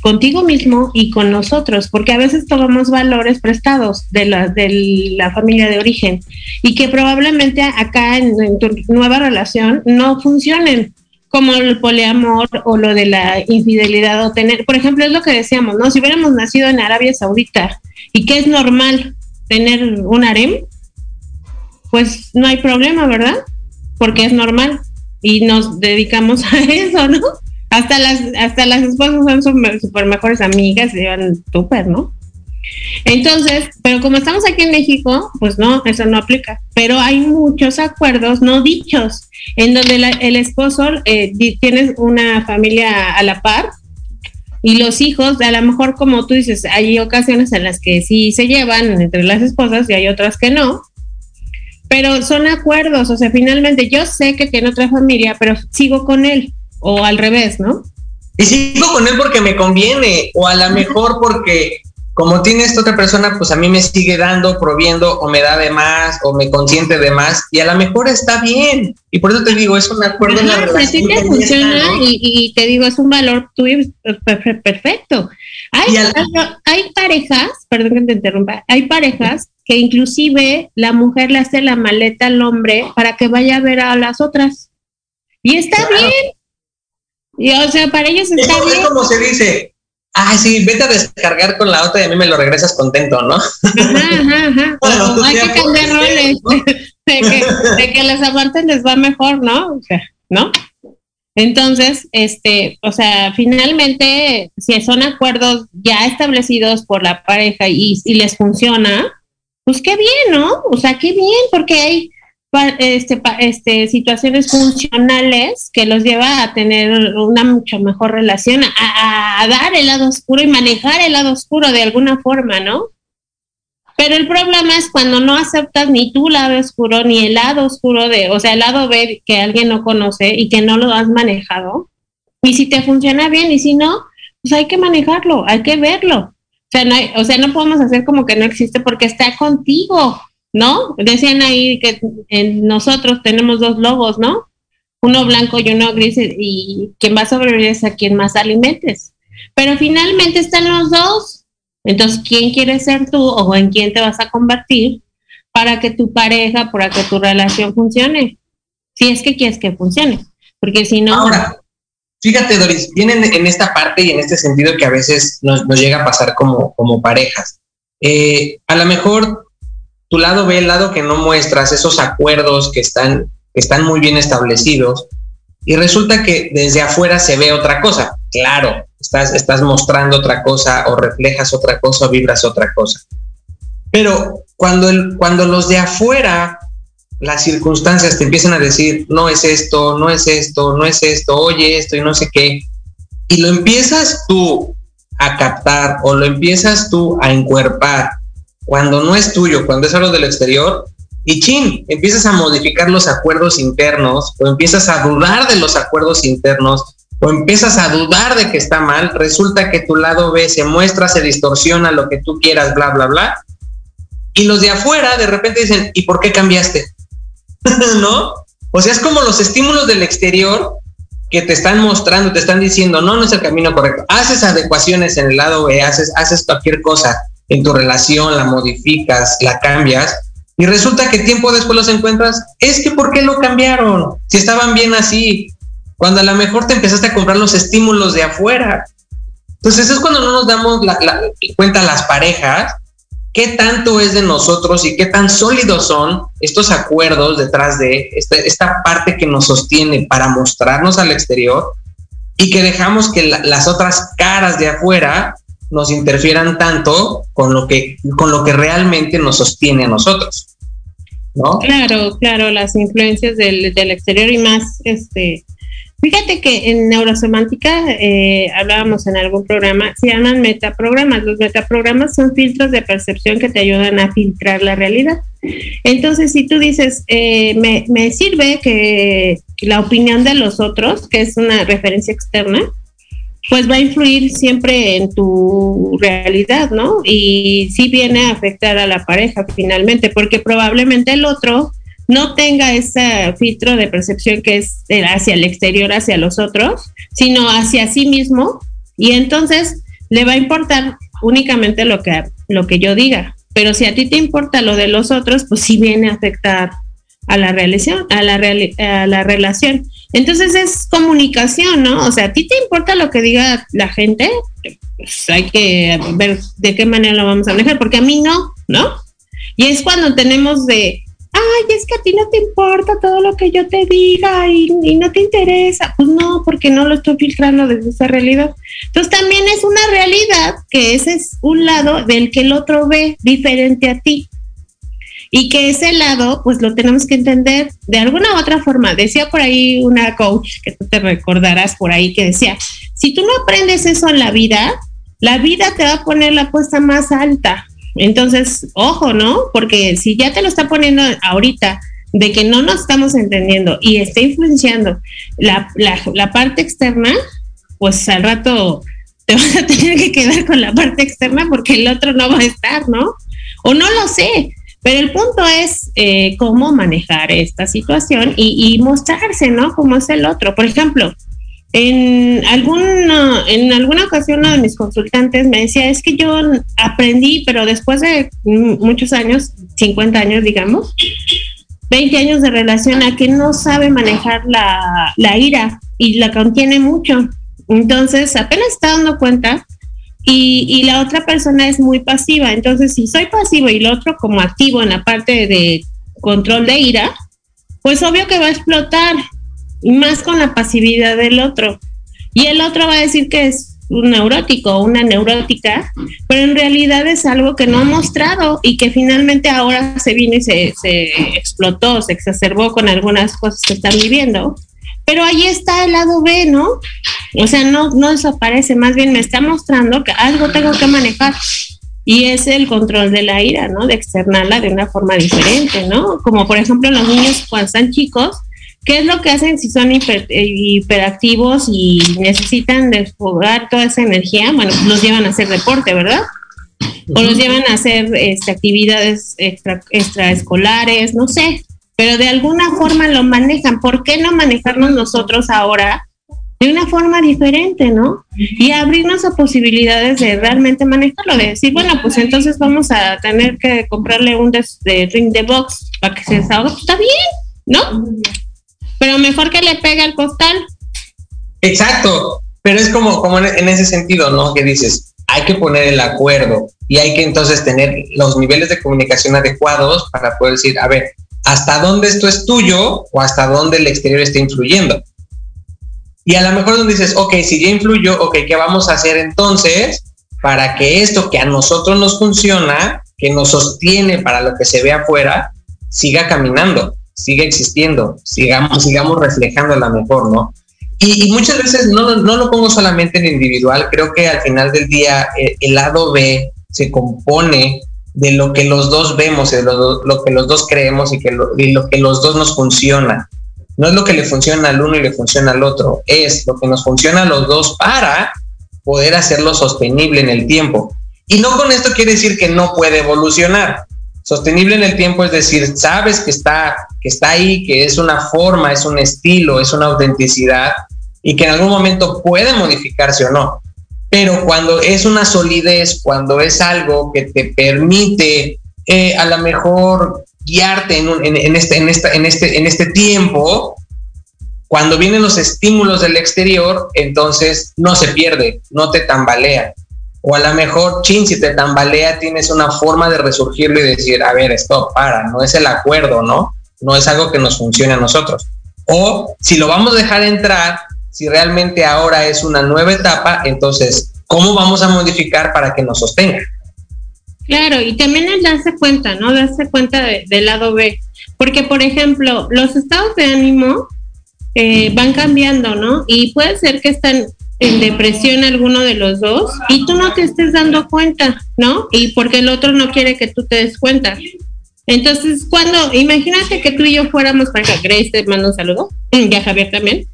contigo mismo y con nosotros? Porque a veces tomamos valores prestados de la, de la familia de origen y que probablemente acá en, tu nueva relación no funcionen como el poliamor o lo de la infidelidad o tener, por ejemplo, es lo que decíamos, ¿no? Si hubiéramos nacido en Arabia Saudita y que es normal tener un harem, pues no hay problema, ¿verdad? Porque es normal y nos dedicamos <laughs> a eso, ¿no? Hasta las, hasta las esposas son súper mejores amigas, se llevan súper, ¿no? Entonces, pero como estamos aquí en México, pues no, eso no aplica. Pero hay muchos acuerdos no dichos, en donde el esposo eh, tiene una familia a la par y los hijos, a lo mejor como tú dices, hay ocasiones en las que sí se llevan entre las esposas y hay otras que no, pero son acuerdos, o sea, finalmente yo sé que tiene otra familia, pero sigo con él, o al revés, ¿no? Y sigo con él porque me conviene, o a lo mejor porque como tiene esta otra persona, pues a mí me sigue dando, proviendo, o me da de más, o me consiente de más, y a lo mejor está bien. Y por eso te digo, es un acuerdo en la relación. te funciona y, te digo, es un valor tuyo perfecto. Hay, hay parejas, perdón que te interrumpa, hay parejas que inclusive la mujer le hace la maleta al hombre para que vaya a ver a las otras. Y está bien. Y, o sea, para ellos está bien. Es como se dice, ah, sí, vete a descargar con la otra y a mí me lo regresas contento, ¿no? Ajá, ajá, ajá. <laughs> hay que cambiar roles. <laughs> De que, de que los amantes les va mejor, ¿no? O sea, ¿no? Entonces, este, o sea, finalmente, si son acuerdos ya establecidos por la pareja y, y les funciona, pues qué bien, ¿no? O sea, qué bien, porque hay este, este, situaciones funcionales que los lleva a tener una mucho mejor relación, a, dar el lado oscuro y manejar el lado oscuro de alguna forma, ¿no? Pero el problema es cuando no aceptas ni tu lado oscuro ni el lado oscuro de, o sea, el lado B que alguien no conoce y que no lo has manejado. Y si te funciona bien y si no, pues hay que manejarlo, hay que verlo. O sea, no o sea, no podemos hacer como que no existe porque está contigo, ¿no? Decían ahí que en nosotros tenemos dos lobos, ¿no? Uno blanco y uno gris y quien va a sobrevivir es a quien más alimentes. Pero finalmente están los dos. Entonces, ¿quién quieres ser tú o en quién te vas a convertir para que tu pareja, para que tu relación funcione? Si es que quieres que funcione. Porque si no... Ahora, Fíjate, Doris, vienen en esta parte y en este sentido que a veces nos, llega a pasar como, como parejas. Eh, a lo mejor tu lado ve el lado que no muestras, esos acuerdos que están, están muy bien establecidos, y resulta que desde afuera se ve otra cosa. Claro, estás, estás mostrando otra cosa, o reflejas otra cosa, o vibras otra cosa. Pero cuando, el, cuando los de afuera las circunstancias te empiezan a decir, no es esto, no es esto, no es esto, oye esto y no sé qué, y lo empiezas tú a captar o lo empiezas tú a encuerpar cuando no es tuyo, cuando es algo del exterior, y chin, empiezas a modificar los acuerdos internos o empiezas a dudar de los acuerdos internos o empiezas a dudar de que está mal, resulta que tu lado B se muestra, se distorsiona lo que tú quieras, bla, bla, bla. Y los de afuera de repente dicen, ¿y por qué cambiaste? <laughs> ¿no? O sea, es como los estímulos del exterior que te están mostrando, te están diciendo, no, no es el camino correcto. Haces adecuaciones en el lado B, haces, haces cualquier cosa en tu relación, la modificas, la cambias, y resulta que tiempo después los encuentras, es que ¿por qué lo cambiaron? Si estaban bien así, cuando a lo mejor te empezaste a comprar los estímulos de afuera. Entonces es cuando no nos damos la, cuenta las parejas qué tanto es de nosotros y qué tan sólidos son estos acuerdos detrás de este, esta, parte que nos sostiene para mostrarnos al exterior y que dejamos que las otras caras de afuera nos interfieran tanto con lo que, con lo que realmente nos sostiene a nosotros. ¿no? Claro, claro, las influencias del, del exterior y más este Fíjate que en neurosemántica, eh, hablábamos en algún programa, se llaman metaprogramas. Los metaprogramas son filtros de percepción que te ayudan a filtrar la realidad. Entonces, si tú dices, eh, me, me, sirve que la opinión de los otros, que es una referencia externa, pues va a influir siempre en tu realidad, ¿no? Y sí viene a afectar a la pareja finalmente, porque probablemente el otro no tenga ese filtro de percepción que es hacia el exterior, hacia los otros, sino hacia sí mismo, y entonces le va a importar únicamente lo que, lo que yo diga. Pero si a ti te importa lo de los otros, pues sí viene a afectar a la relación, a la, a la relación. Entonces es comunicación, ¿no? O sea, a ti te importa lo que diga la gente, pues hay que ver de qué manera lo vamos a manejar, porque a mí no, ¿no? Y es cuando tenemos de, ay, es que a ti no te importa todo lo que yo te diga y, no te interesa. Pues no, porque no lo estoy filtrando desde esa realidad. Entonces también es una realidad que ese es un lado del que el otro ve diferente a ti. Y que ese lado, pues lo tenemos que entender de alguna u otra forma. Decía por ahí una coach, que tú te recordarás por ahí, que decía, si tú no aprendes eso en la vida, la vida te va a poner la apuesta más alta Entonces, ojo, ¿no? Porque si ya te lo está poniendo ahorita de que no nos estamos entendiendo y está influenciando la, la, la parte externa, pues al rato te <laughs> vas a tener que quedar con la parte externa porque el otro no va a estar, ¿no? O no lo sé, pero el punto es eh, cómo manejar esta situación y, y, mostrarse, ¿no? Cómo es el otro. Por ejemplo, en alguna, en alguna ocasión uno de mis consultantes me decía, es que yo aprendí, pero después de muchos años, 50 años, digamos, 20 años de relación, a que no sabe manejar la, la ira y la contiene mucho. Entonces, apenas está dando cuenta y, y, la otra persona es muy pasiva. Entonces, si soy pasivo y el otro como activo en la parte de control de ira, pues obvio que va a explotar, y más con la pasividad del otro. Y el otro va a decir que es un neurótico o una neurótica, pero en realidad es algo que no ha mostrado y que finalmente ahora se vino y se, se explotó, se exacerbó con algunas cosas que están viviendo pero ahí está el lado B, ¿no? O sea, no, no desaparece, más bien me está mostrando que algo tengo que manejar. Y es el control de la ira, ¿no? De externarla de una forma diferente, ¿no? Como por ejemplo los niños cuando están chicos, ¿qué es lo que hacen si son hiper, eh, hiperactivos y necesitan desfogar toda esa energía? Bueno, los llevan a hacer deporte, ¿verdad? O los llevan a hacer este, actividades extra, extraescolares, no sé, pero de alguna forma lo manejan. ¿Por qué no manejarnos nosotros ahora de una forma diferente, ¿no? Y abrirnos a posibilidades de realmente manejarlo, de decir, bueno, pues entonces vamos a tener que comprarle un de, ring de box para que se desahogue, pues está bien, ¿no? Pero mejor que le pegue al costal. Exacto, pero es como, como en ese sentido, ¿no? Que dices, hay que poner el acuerdo y hay que entonces tener los niveles de comunicación adecuados para poder decir, a ver, hasta dónde esto es tuyo o hasta dónde el exterior está influyendo. Y a lo mejor donde dices, ok, si ya influyó, ok, ¿qué vamos a hacer entonces para que esto que a nosotros nos funciona, que nos sostiene para lo que se ve afuera, siga caminando, siga existiendo, sigamos, sigamos reflejando a la mejor, ¿no? Y, muchas veces no, lo pongo solamente en individual, creo que al final del día el, el lado B se compone de lo que los dos vemos, de lo, lo que los dos creemos y, que lo, y lo que los dos nos funciona. No es lo que le funciona al uno y le funciona al otro, es lo que nos funciona a los dos para poder hacerlo sostenible en el tiempo. Y no con esto quiere decir que no puede evolucionar. Sostenible en el tiempo es decir, sabes que está, que está ahí, que es una forma, es un estilo, es una autenticidad y que en algún momento puede modificarse o no pero cuando es una solidez, cuando es algo que te permite eh, a lo mejor guiarte en, un, en, en, este, en, esta, en, este, en este tiempo, cuando vienen los estímulos del exterior, entonces no se pierde, no te tambalea. O a lo mejor, chin, si te tambalea, tienes una forma de resurgirlo y decir, a ver, esto para, no es el acuerdo, ¿no? No es algo que nos funcione a nosotros. O si lo vamos a dejar entrar, si realmente ahora es una nueva etapa, entonces, ¿cómo vamos a modificar para que nos sostenga? Claro, y también es darse cuenta, ¿no? Darse cuenta de, del lado B. Porque, por ejemplo, los estados de ánimo eh, van cambiando, ¿no? Y puede ser que están en depresión alguno de los dos y tú no te estés dando cuenta, ¿no? Y porque el otro no quiere que tú te des cuenta. Entonces, cuando, imagínate que tú y yo fuéramos para Grace te mando un saludo, ya Javier también,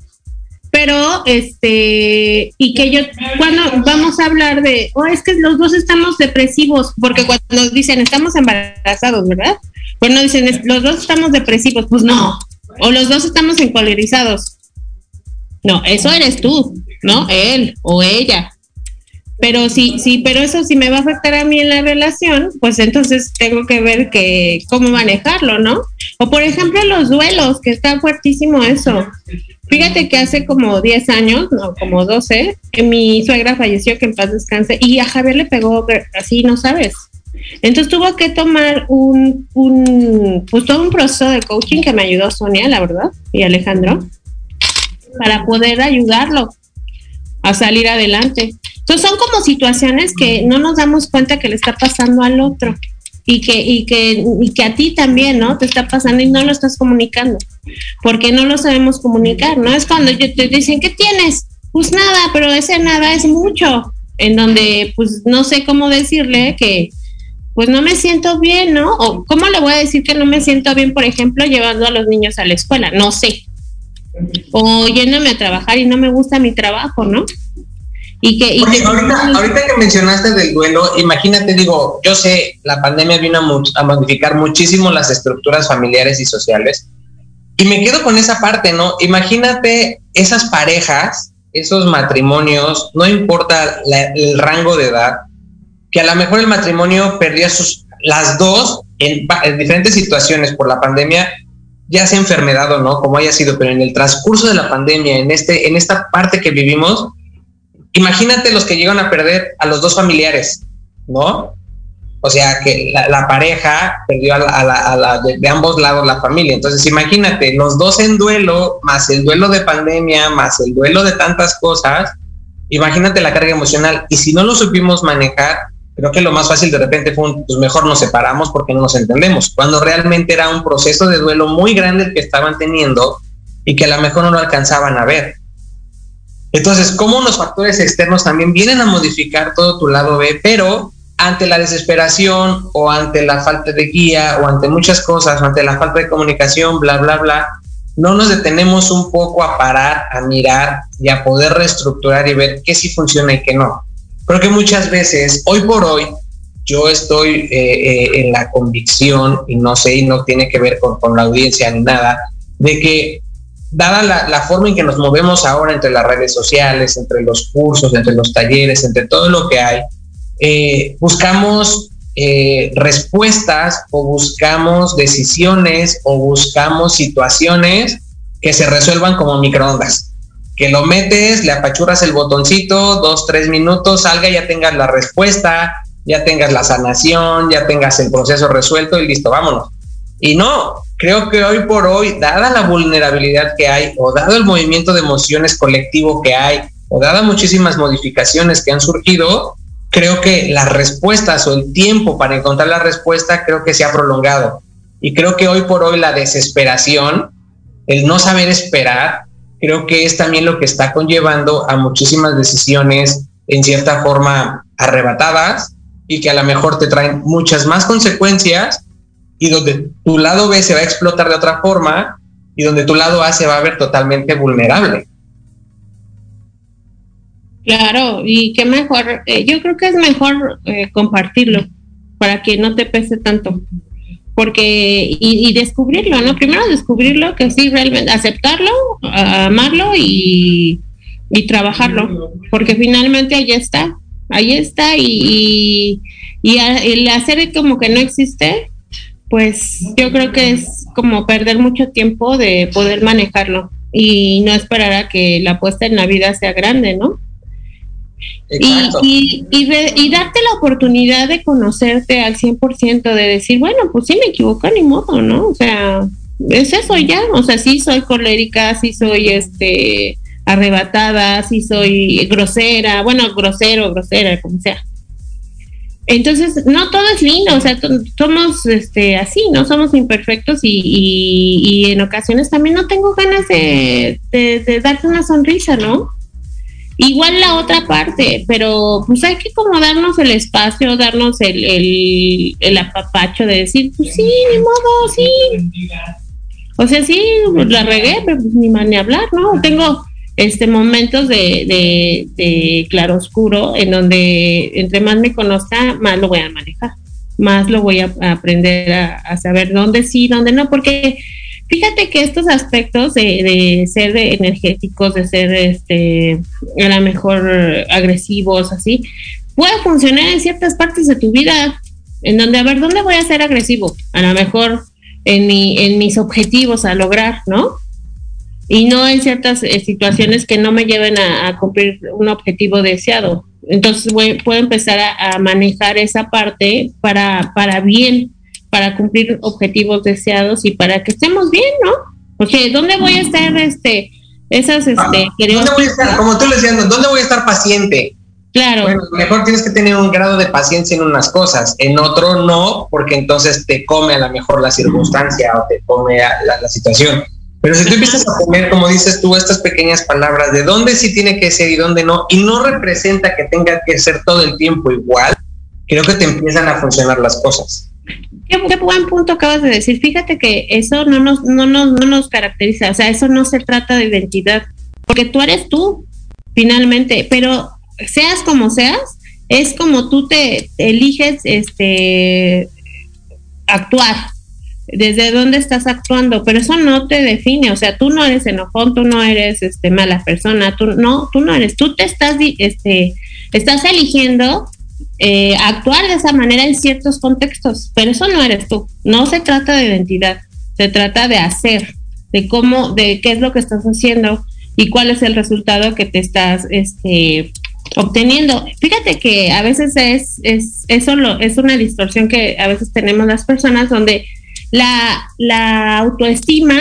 pero este y que yo cuando vamos a hablar de oh es que los dos estamos depresivos porque cuando nos dicen estamos embarazados verdad bueno dicen los dos estamos depresivos pues no. O los dos estamos encolerizados no eso eres tú no él o ella. Pero sí sí pero eso sí me va a afectar a mí en la relación pues entonces tengo que ver que cómo manejarlo no o por ejemplo los duelos que está fuertísimo eso Fíjate que hace como 10 años, no, como 12, que mi suegra falleció, que en paz descanse, y a Javier le pegó así, no sabes. Entonces tuvo que tomar un, un, pues todo un proceso de coaching que me ayudó Sonia, la verdad, y Alejandro, para poder ayudarlo a salir adelante. Entonces son como situaciones que no nos damos cuenta que le está pasando al otro y que, y que, y que a ti también, ¿no? Te está pasando y no lo estás comunicando, porque no lo sabemos comunicar, ¿no? Es cuando yo te dicen, ¿qué tienes? Pues nada, pero ese nada es mucho, en donde pues no sé cómo decirle que, pues no me siento bien, ¿no? O cómo le voy a decir que no me siento bien, por ejemplo, llevando a los niños a la escuela, no sé. O yéndome a trabajar y no me gusta mi trabajo, ¿no? Y que, ahorita, que mencionaste del duelo, imagínate, digo, yo sé, la pandemia vino a, modificar muchísimo las estructuras familiares y sociales. Y me quedo con esa parte, ¿no? Imagínate esas parejas, esos matrimonios, no importa el rango de edad, que a lo mejor el matrimonio perdía sus, las dos en, en, diferentes situaciones por la pandemia, ya sea enfermedad o no, como haya sido, pero en el transcurso de la pandemia, en, este, en esta parte que vivimos, imagínate los que llegan a perder a los dos familiares, ¿no? O sea, que la, pareja perdió a la, de, ambos lados la familia. Entonces, imagínate, los dos en duelo, más el duelo de pandemia, más el duelo de tantas cosas, imagínate la carga emocional. Y si no lo supimos manejar, creo que lo más fácil de repente fue un, pues mejor nos separamos porque no nos entendemos, cuando realmente era un proceso de duelo muy grande el que estaban teniendo y que a lo mejor no lo alcanzaban a ver. Entonces, cómo los factores externos también vienen a modificar todo tu lado B, pero ante la desesperación o ante la falta de guía o ante muchas cosas, o ante la falta de comunicación, bla, bla, bla, no nos detenemos un poco a parar, a mirar y a poder reestructurar y ver qué sí funciona y qué no. Creo que muchas veces, hoy por hoy, yo estoy eh, eh, en la convicción, y no sé, y no tiene que ver con, con la audiencia ni nada, de que dada la, forma en que nos movemos ahora entre las redes sociales, entre los cursos, entre los talleres, entre todo lo que hay, eh, buscamos eh, respuestas o buscamos decisiones o buscamos situaciones que se resuelvan como microondas. Que lo metes, le apachurras el botoncito, dos, tres minutos, salga, ya tengas la respuesta, ya tengas la sanación, ya tengas el proceso resuelto y listo, vámonos. Y no, creo que hoy por hoy, dada la vulnerabilidad que hay, o dado el movimiento de emociones colectivo que hay, o dada muchísimas modificaciones que han surgido, creo que las respuestas o el tiempo para encontrar la respuesta creo que se ha prolongado. Y creo que hoy por hoy la desesperación, el no saber esperar, creo que es también lo que está conllevando a muchísimas decisiones en cierta forma arrebatadas y que a lo mejor te traen muchas más consecuencias y donde tu lado B se va a explotar de otra forma y donde tu lado A se va a ver totalmente vulnerable. Claro, y qué mejor, eh, yo creo que es mejor eh, compartirlo para que no te pese tanto, porque y, descubrirlo, ¿no? Primero descubrirlo, que sí, realmente, aceptarlo, amarlo y, y trabajarlo, porque finalmente ahí está, ahí está y, y el hacer como que no existe, pues yo creo que es como perder mucho tiempo de poder manejarlo y no esperar a que la apuesta en la vida sea grande, ¿no? Y, y, darte la oportunidad de conocerte al 100%, de decir, bueno, pues sí me equivoco, ni modo, ¿no? O sea, es eso ya, o sea, sí soy colérica, sí soy este arrebatada, sí soy grosera, bueno, grosero, grosera, como sea. Entonces, no todo es lindo, o sea, somos este, así, ¿no? Somos imperfectos y, en ocasiones también no tengo ganas de, darte una sonrisa, ¿no? Igual la otra parte, pero pues hay que como darnos el espacio, darnos el, el, el apapacho de decir, pues sí, ni modo, sí. O sea, sí, la regué, pero pues ni mal ni hablar, ¿no? Tengo este momentos de, de, de claroscuro en donde entre más me conozca, más lo voy a manejar, más lo voy a, aprender a, saber dónde sí, dónde no, porque fíjate que estos aspectos de, de ser energéticos, de ser este a lo mejor agresivos, así, puede funcionar en ciertas partes de tu vida, en donde a ver dónde voy a ser agresivo, a lo mejor en mi, en mis objetivos a lograr, ¿no? Y no en ciertas eh, situaciones que no me lleven a, cumplir un objetivo deseado. Entonces puedo empezar a, manejar esa parte para, para bien, para cumplir objetivos deseados y para que estemos bien, ¿no? Porque ¿dónde voy a estar este esas este ah, ¿Dónde voy a estar? Como tú le decías, ¿dónde voy a estar paciente? Claro. Bueno, mejor tienes que tener un grado de paciencia en unas cosas, en otro no, porque entonces te come a lo mejor la circunstancia o te come la, la situación. Pero si tú empiezas a poner, como dices tú, estas pequeñas palabras de dónde sí tiene que ser y dónde no, y no representa que tenga que ser todo el tiempo igual, creo que te empiezan a funcionar las cosas. Qué, buen punto acabas de decir. Fíjate que eso no nos, no, no nos caracteriza, o sea, eso no se trata de identidad, porque tú eres tú, finalmente, pero seas como seas, es como tú te eliges este actuar, desde dónde estás actuando, pero eso no te define, o sea, tú no eres enojón, tú no eres este mala persona, tú no, tú no eres, tú te estás este estás eligiendo eh, actuar de esa manera en ciertos contextos, pero eso no eres tú. No se trata de identidad, se trata de hacer, de cómo, de qué es lo que estás haciendo y cuál es el resultado que te estás este, obteniendo. Fíjate que a veces es, es, eso lo, es una distorsión que a veces tenemos las personas donde la, la autoestima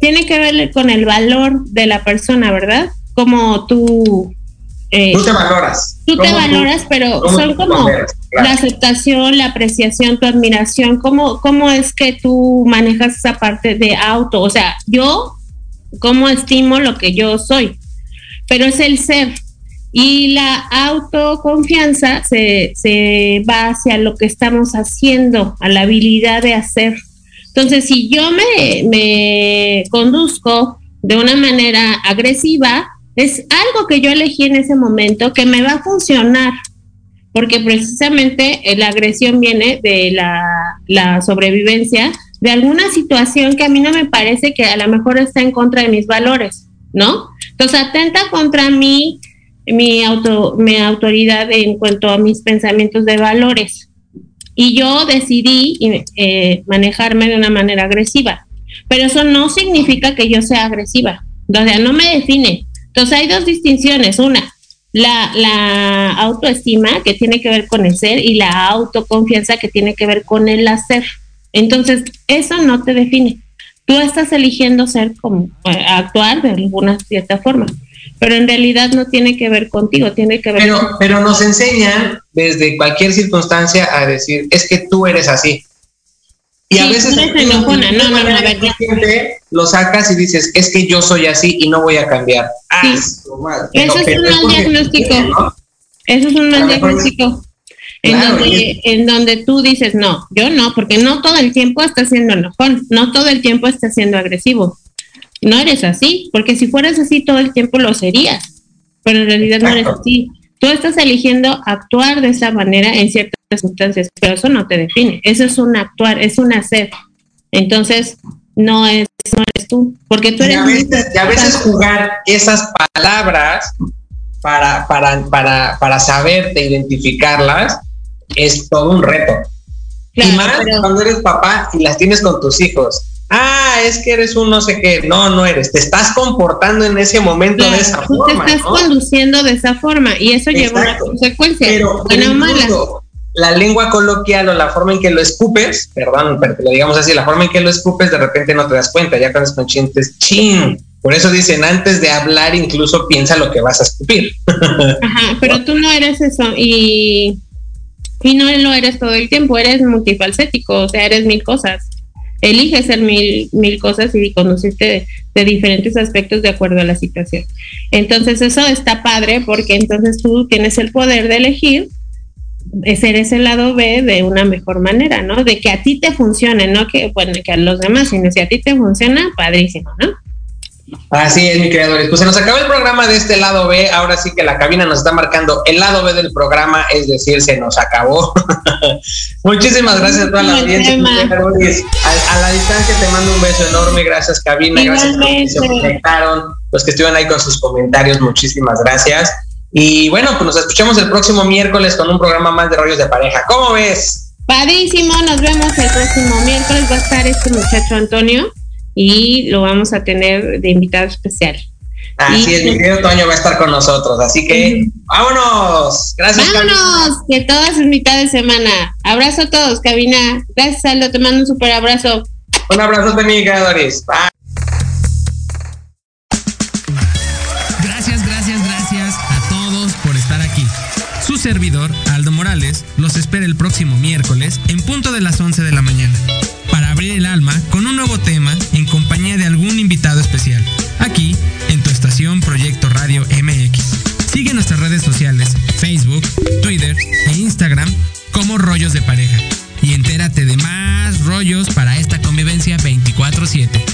tiene que ver con el valor de la persona, ¿verdad? Como tú eh, tú te valoras. Tú te valoras, pero son como la aceptación, la apreciación, tu admiración. ¿Cómo, ¿Cómo es que tú manejas esa parte de auto? O sea, yo, ¿cómo estimo lo que yo soy? Pero es el ser. Y la autoconfianza se, se va hacia lo que estamos haciendo, a la habilidad de hacer. Entonces, si yo me, me conduzco de una manera agresiva, es algo que yo elegí en ese momento que me va a funcionar, porque precisamente eh, la agresión viene de la, sobrevivencia de alguna situación que a mí no me parece que a lo mejor está en contra de mis valores, ¿no? Entonces atenta contra mí, mi, auto, mi autoridad en cuanto a mis pensamientos de valores. Y yo decidí eh, manejarme de una manera agresiva. Pero eso no significa que yo sea agresiva. O sea, no me define. Entonces hay dos distinciones. Una, la, autoestima que tiene que ver con el ser y la autoconfianza que tiene que ver con el hacer. Entonces, eso no te define. Tú estás eligiendo ser como eh, actuar de alguna cierta forma, pero en realidad no tiene que ver contigo, tiene que ver pero, Pero nos enseñan desde cualquier circunstancia a decir, es que tú eres así. Y a veces enojona, no, no, no, lo sacas y dices, es que yo soy así y no voy a cambiar. Ah, Eso es un mal diagnóstico. Eso es un mal diagnóstico. En, donde, en donde tú dices, no, yo no, porque no todo el tiempo estás siendo enojón, no todo el tiempo estás siendo agresivo. No eres así, porque si fueras así todo el tiempo lo serías, pero en realidad no eres así. Tú estás eligiendo actuar de esa manera en ciertas circunstancias, pero eso no te define. Eso es un actuar, es un hacer. Entonces, no es no eres tú, porque tú eres... Y a veces, jugar esas palabras para, para, para, para saberte identificarlas es todo un reto. y más cuando eres papá y las tienes con tus hijos ah, es que eres un no sé qué. No, no eres. Te estás comportando en ese momento de esa forma. Te estás conduciendo de esa forma y eso lleva una consecuencia. Pero La lengua coloquial o la forma en que lo escupes, perdón, pero lo digamos así, la forma en que lo escupes, de repente no te das cuenta, ya cuando es consciente chin. Por eso dicen, antes de hablar, incluso piensa lo que vas a escupir. <laughs> Ajá, pero tú no eres eso y, y no lo eres todo el tiempo, eres multifalcético, o sea, eres mil cosas elige hacer mil, mil cosas y conducirte de, diferentes aspectos de acuerdo a la situación. Entonces eso está padre porque entonces tú tienes el poder de elegir ser ese lado B de una mejor manera, ¿no? De que a ti te funcione, no que, bueno, que a los demás, sino si a ti te funciona, padrísimo, ¿no? Así es, mi creadores. Pues se nos acaba el programa de este lado B. Ahora sí que la cabina nos está marcando el lado B del programa, es decir, se nos acabó. <laughs> Muchísimas gracias a toda la audiencia. A, la distancia te mando un beso enorme. Gracias, cabina. Gracias a los que se conectaron, los que estuvieron ahí con sus comentarios. Muchísimas gracias. Y bueno, pues nos escuchamos el próximo miércoles con un programa más de rollos de pareja. ¿Cómo ves? Padrísimo, nos vemos el próximo miércoles. Va a estar este muchacho Antonio y lo vamos a tener de invitado especial. Así es, mi querido Toño va a estar con nosotros, así que vámonos. Gracias. Vámonos, que todas es mitad de semana. Abrazo a todos, cabina. Gracias, Aldo, te mando un super abrazo. Un abrazo de mi Doris. Bye. Gracias, gracias, gracias a todos por estar aquí. Su servidor, Aldo Morales, los espera el próximo miércoles en punto de las 11 de la mañana para abrir el alma con un nuevo tema en compañía de algún invitado especial, aquí en tu estación Proyecto Radio MX. Sigue nuestras redes sociales, Facebook, Twitter e Instagram Rollos de Pareja y entérate de más rollos para esta convivencia 24/7.